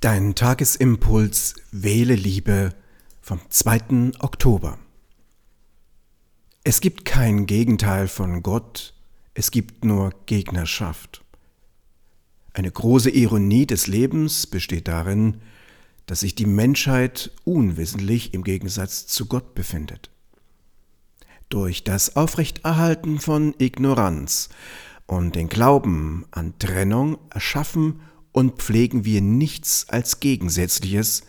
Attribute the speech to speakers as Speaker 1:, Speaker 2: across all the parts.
Speaker 1: Dein Tagesimpuls Wähle Liebe vom 2. Oktober. Es gibt kein Gegenteil von Gott, es gibt nur Gegnerschaft. Eine große Ironie des Lebens besteht darin, dass sich die Menschheit unwissentlich im Gegensatz zu Gott befindet. Durch das Aufrechterhalten von Ignoranz und den Glauben an Trennung erschaffen und pflegen wir nichts als Gegensätzliches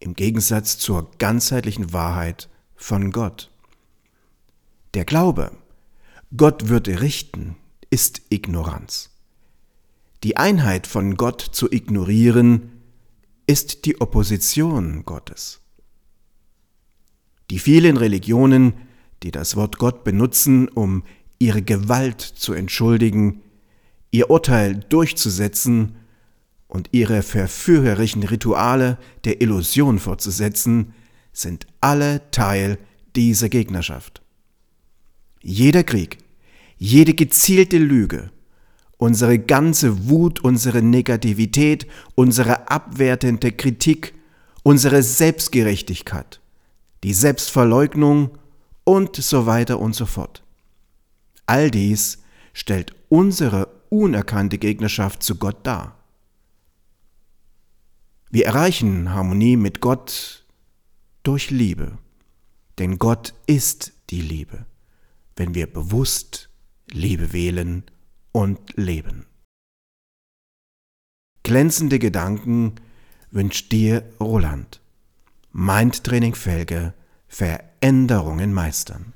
Speaker 1: im Gegensatz zur ganzheitlichen Wahrheit von Gott. Der Glaube, Gott würde richten, ist Ignoranz. Die Einheit von Gott zu ignorieren, ist die Opposition Gottes. Die vielen Religionen, die das Wort Gott benutzen, um ihre Gewalt zu entschuldigen, ihr Urteil durchzusetzen und ihre verführerischen Rituale der Illusion fortzusetzen, sind alle Teil dieser Gegnerschaft. Jeder Krieg, jede gezielte Lüge, unsere ganze Wut, unsere Negativität, unsere abwertende Kritik, unsere Selbstgerechtigkeit, die Selbstverleugnung und so weiter und so fort. All dies stellt unsere unerkannte Gegnerschaft zu Gott dar. Wir erreichen Harmonie mit Gott durch Liebe, denn Gott ist die Liebe, wenn wir bewusst Liebe wählen und leben. Glänzende Gedanken wünscht dir Roland. Mindtraining Felge Veränderungen meistern.